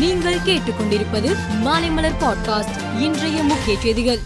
நீங்கள் கேட்டுக்கொண்டிருப்பது மாலைமலர் பாட்காஸ்ட் இன்றைய முக்கிய செய்திகள்.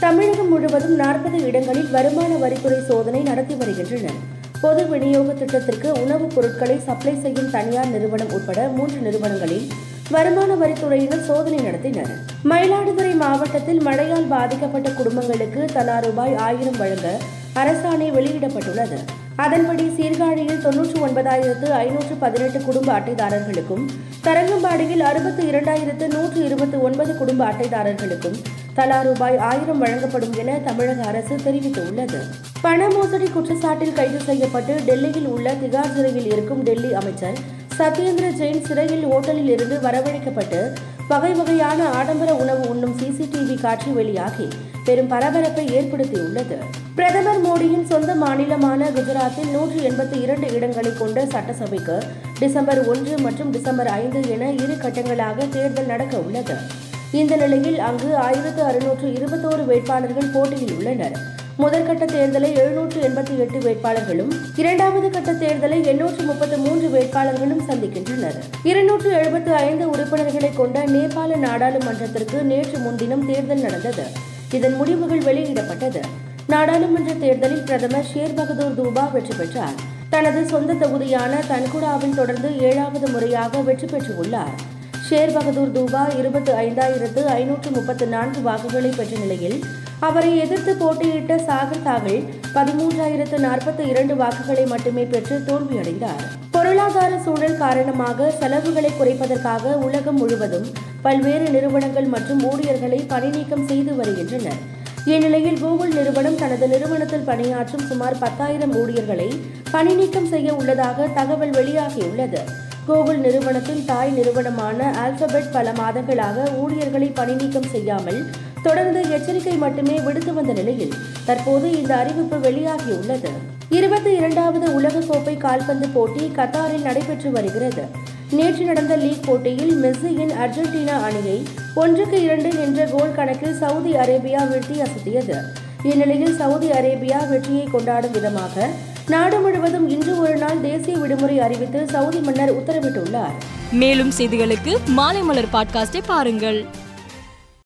தமிழகம் முழுவதும் நாற்பது இடங்களில் வருமான வரித்துறை சோதனை நடத்தி வருகின்றனர். பொது விநியோக திட்டத்திற்கு உணவுப் பொருட்களை சப்ளை செய்யும் தனியார் நிறுவனம் உட்பட மூன்று நிறுவனங்களில் வருமான வரித்துறையினர் சோதனை நடத்தினர். மயிலாடுதுறை மாவட்டத்தில் மழையால் பாதிக்கப்பட்ட குடும்பங்களுக்கு தலா ரூபாய் ஆயிரம் வழங்க அரசாணை வெளியிடப்பட்டுள்ளது. அதன்படி சீர்காழியில் தொன்னூற்றி ஒன்பதாயிரத்து ஐநூற்று பதினெட்டு குடும்ப அட்டைதாரர்களுக்கும் தரங்கம்பாடியில் அறுபத்தி இரண்டாயிரத்து நூற்று இருபத்தி ஒன்பது குடும்ப அட்டைதாரர்களுக்கும் தலா ரூபாய் ஆயிரம் வழங்கப்படும் என தமிழக அரசு தெரிவித்துள்ளது. பண மோசடி குற்றச்சாட்டில் கைது செய்யப்பட்டு டெல்லியில் உள்ள திகார் சிறையில் இருக்கும் டெல்லி அமைச்சர் சத்யேந்திர ஜெயின் சிறையில் ஓட்டலில் இருந்து வரவழைக்கப்பட்டு வகை வகையான ஆடம்பர உணவு உண்ணும் சிசிடிவி காட்சி வெளியாகி பெரும் பரபரப்பை ஏற்படுத்தியுள்ளது. பிரதமர் மோடியின் சொந்த மாநிலமான குஜராத்தில் நூற்று எண்பத்தி இரண்டு இடங்களை கொண்ட சட்டசபைக்கு டிசம்பர் ஒன்று மற்றும் டிசம்பர் ஐந்து என இரு கட்டங்களாக தேர்தல் நடக்க உள்ளது. இந்த நிலையில் அங்கு ஆயிரத்து அறுநூற்று இருபத்தோரு வேட்பாளர்கள் போட்டியில் உள்ளனர். முதற்கட்ட தேர்தலை எழுநூற்று எண்பத்தி எட்டு வேட்பாளர்களும் இரண்டாவது கட்ட தேர்தலை எண்ணூற்று முப்பத்து மூன்று வேட்பாளர்களும் சந்திக்கின்றனர். இருநூற்று எழுபத்து ஐந்து உறுப்பினர்களை கொண்ட நேபாள நாடாளுமன்றத்திற்கு நேற்று முன்தினம் தேர்தல் நடந்தது. இதன் முடிவுகள் வெளியிடப்பட்டது. நாடாளுமன்ற தேர்தலில் பிரதமர் ஷேர் பகதூர் தூபா வெற்றி பெற்றார். தனது சொந்த தொகுதியான தன்குடாவில் தொடர்ந்து ஏழாவது முறையாக வெற்றி பெற்றுள்ளார். ஷேர் பகதூர் தூபா இருபத்தி ஐந்தாயிரத்து ஐநூற்று முப்பத்து நான்கு வாக்குகளை பெற்ற நிலையில் அவரை எதிர்த்து போட்டியிட்ட சாகர் தாவில் பதிமூன்றாயிரத்து நாற்பத்தி இரண்டு வாக்குகளை மட்டுமே பெற்று தோல்வியடைந்தார். பொருளாதார சூழல் காரணமாக செலவுகளை குறைப்பதற்காக உலகம் முழுவதும் பல்வேறு நிறுவனங்கள் மற்றும் ஊழியர்களை பணிநீக்கம் செய்து வருகின்றனர். இந்நிலையில் கூகுள் நிறுவனம் தனது நிறுவனத்தில் பணியாற்றும் சுமார் பத்தாயிரம் ஊழியர்களை பணிநீக்கம் செய்ய உள்ளதாக தகவல் வெளியாகியுள்ளது. கூகுள் நிறுவனத்தின் தாய் நிறுவனமான ஆல்பபெட் பல மாதங்களாக ஊழியர்களை பணிநீக்கம் செய்யாமல் தொடர்ந்து எச்சரிக்கை மட்டுமே விடுத்து வந்த நிலையில் தற்போது இந்த அறிவிப்பு வெளியாகியுள்ளது. இருபத்தி இரண்டாவது உலகக்கோப்பை கால்பந்து போட்டி கத்தாரில் நடைபெற்று வருகிறது. நேற்று நடந்த லீக் போட்டியில் மெஸ்ஸியின் அர்ஜென்டினா அணியை ஒன்றுக்கு இரண்டு என்ற கோல் கணக்கில் சவுதி அரேபியா வீழ்த்தி அசத்தியது. இந்நிலையில் சவுதி அரேபியா வெற்றியை கொண்டாடும் விதமாக நாடு முழுவதும் இன்று ஒரு நாள் தேசிய விடுமுறை அறிவித்து சவுதி மன்னர் உத்தரவிட்டுள்ளார். மேலும் செய்திகளுக்கு மாலை மலர் பாட்காஸ்டை பாருங்கள்.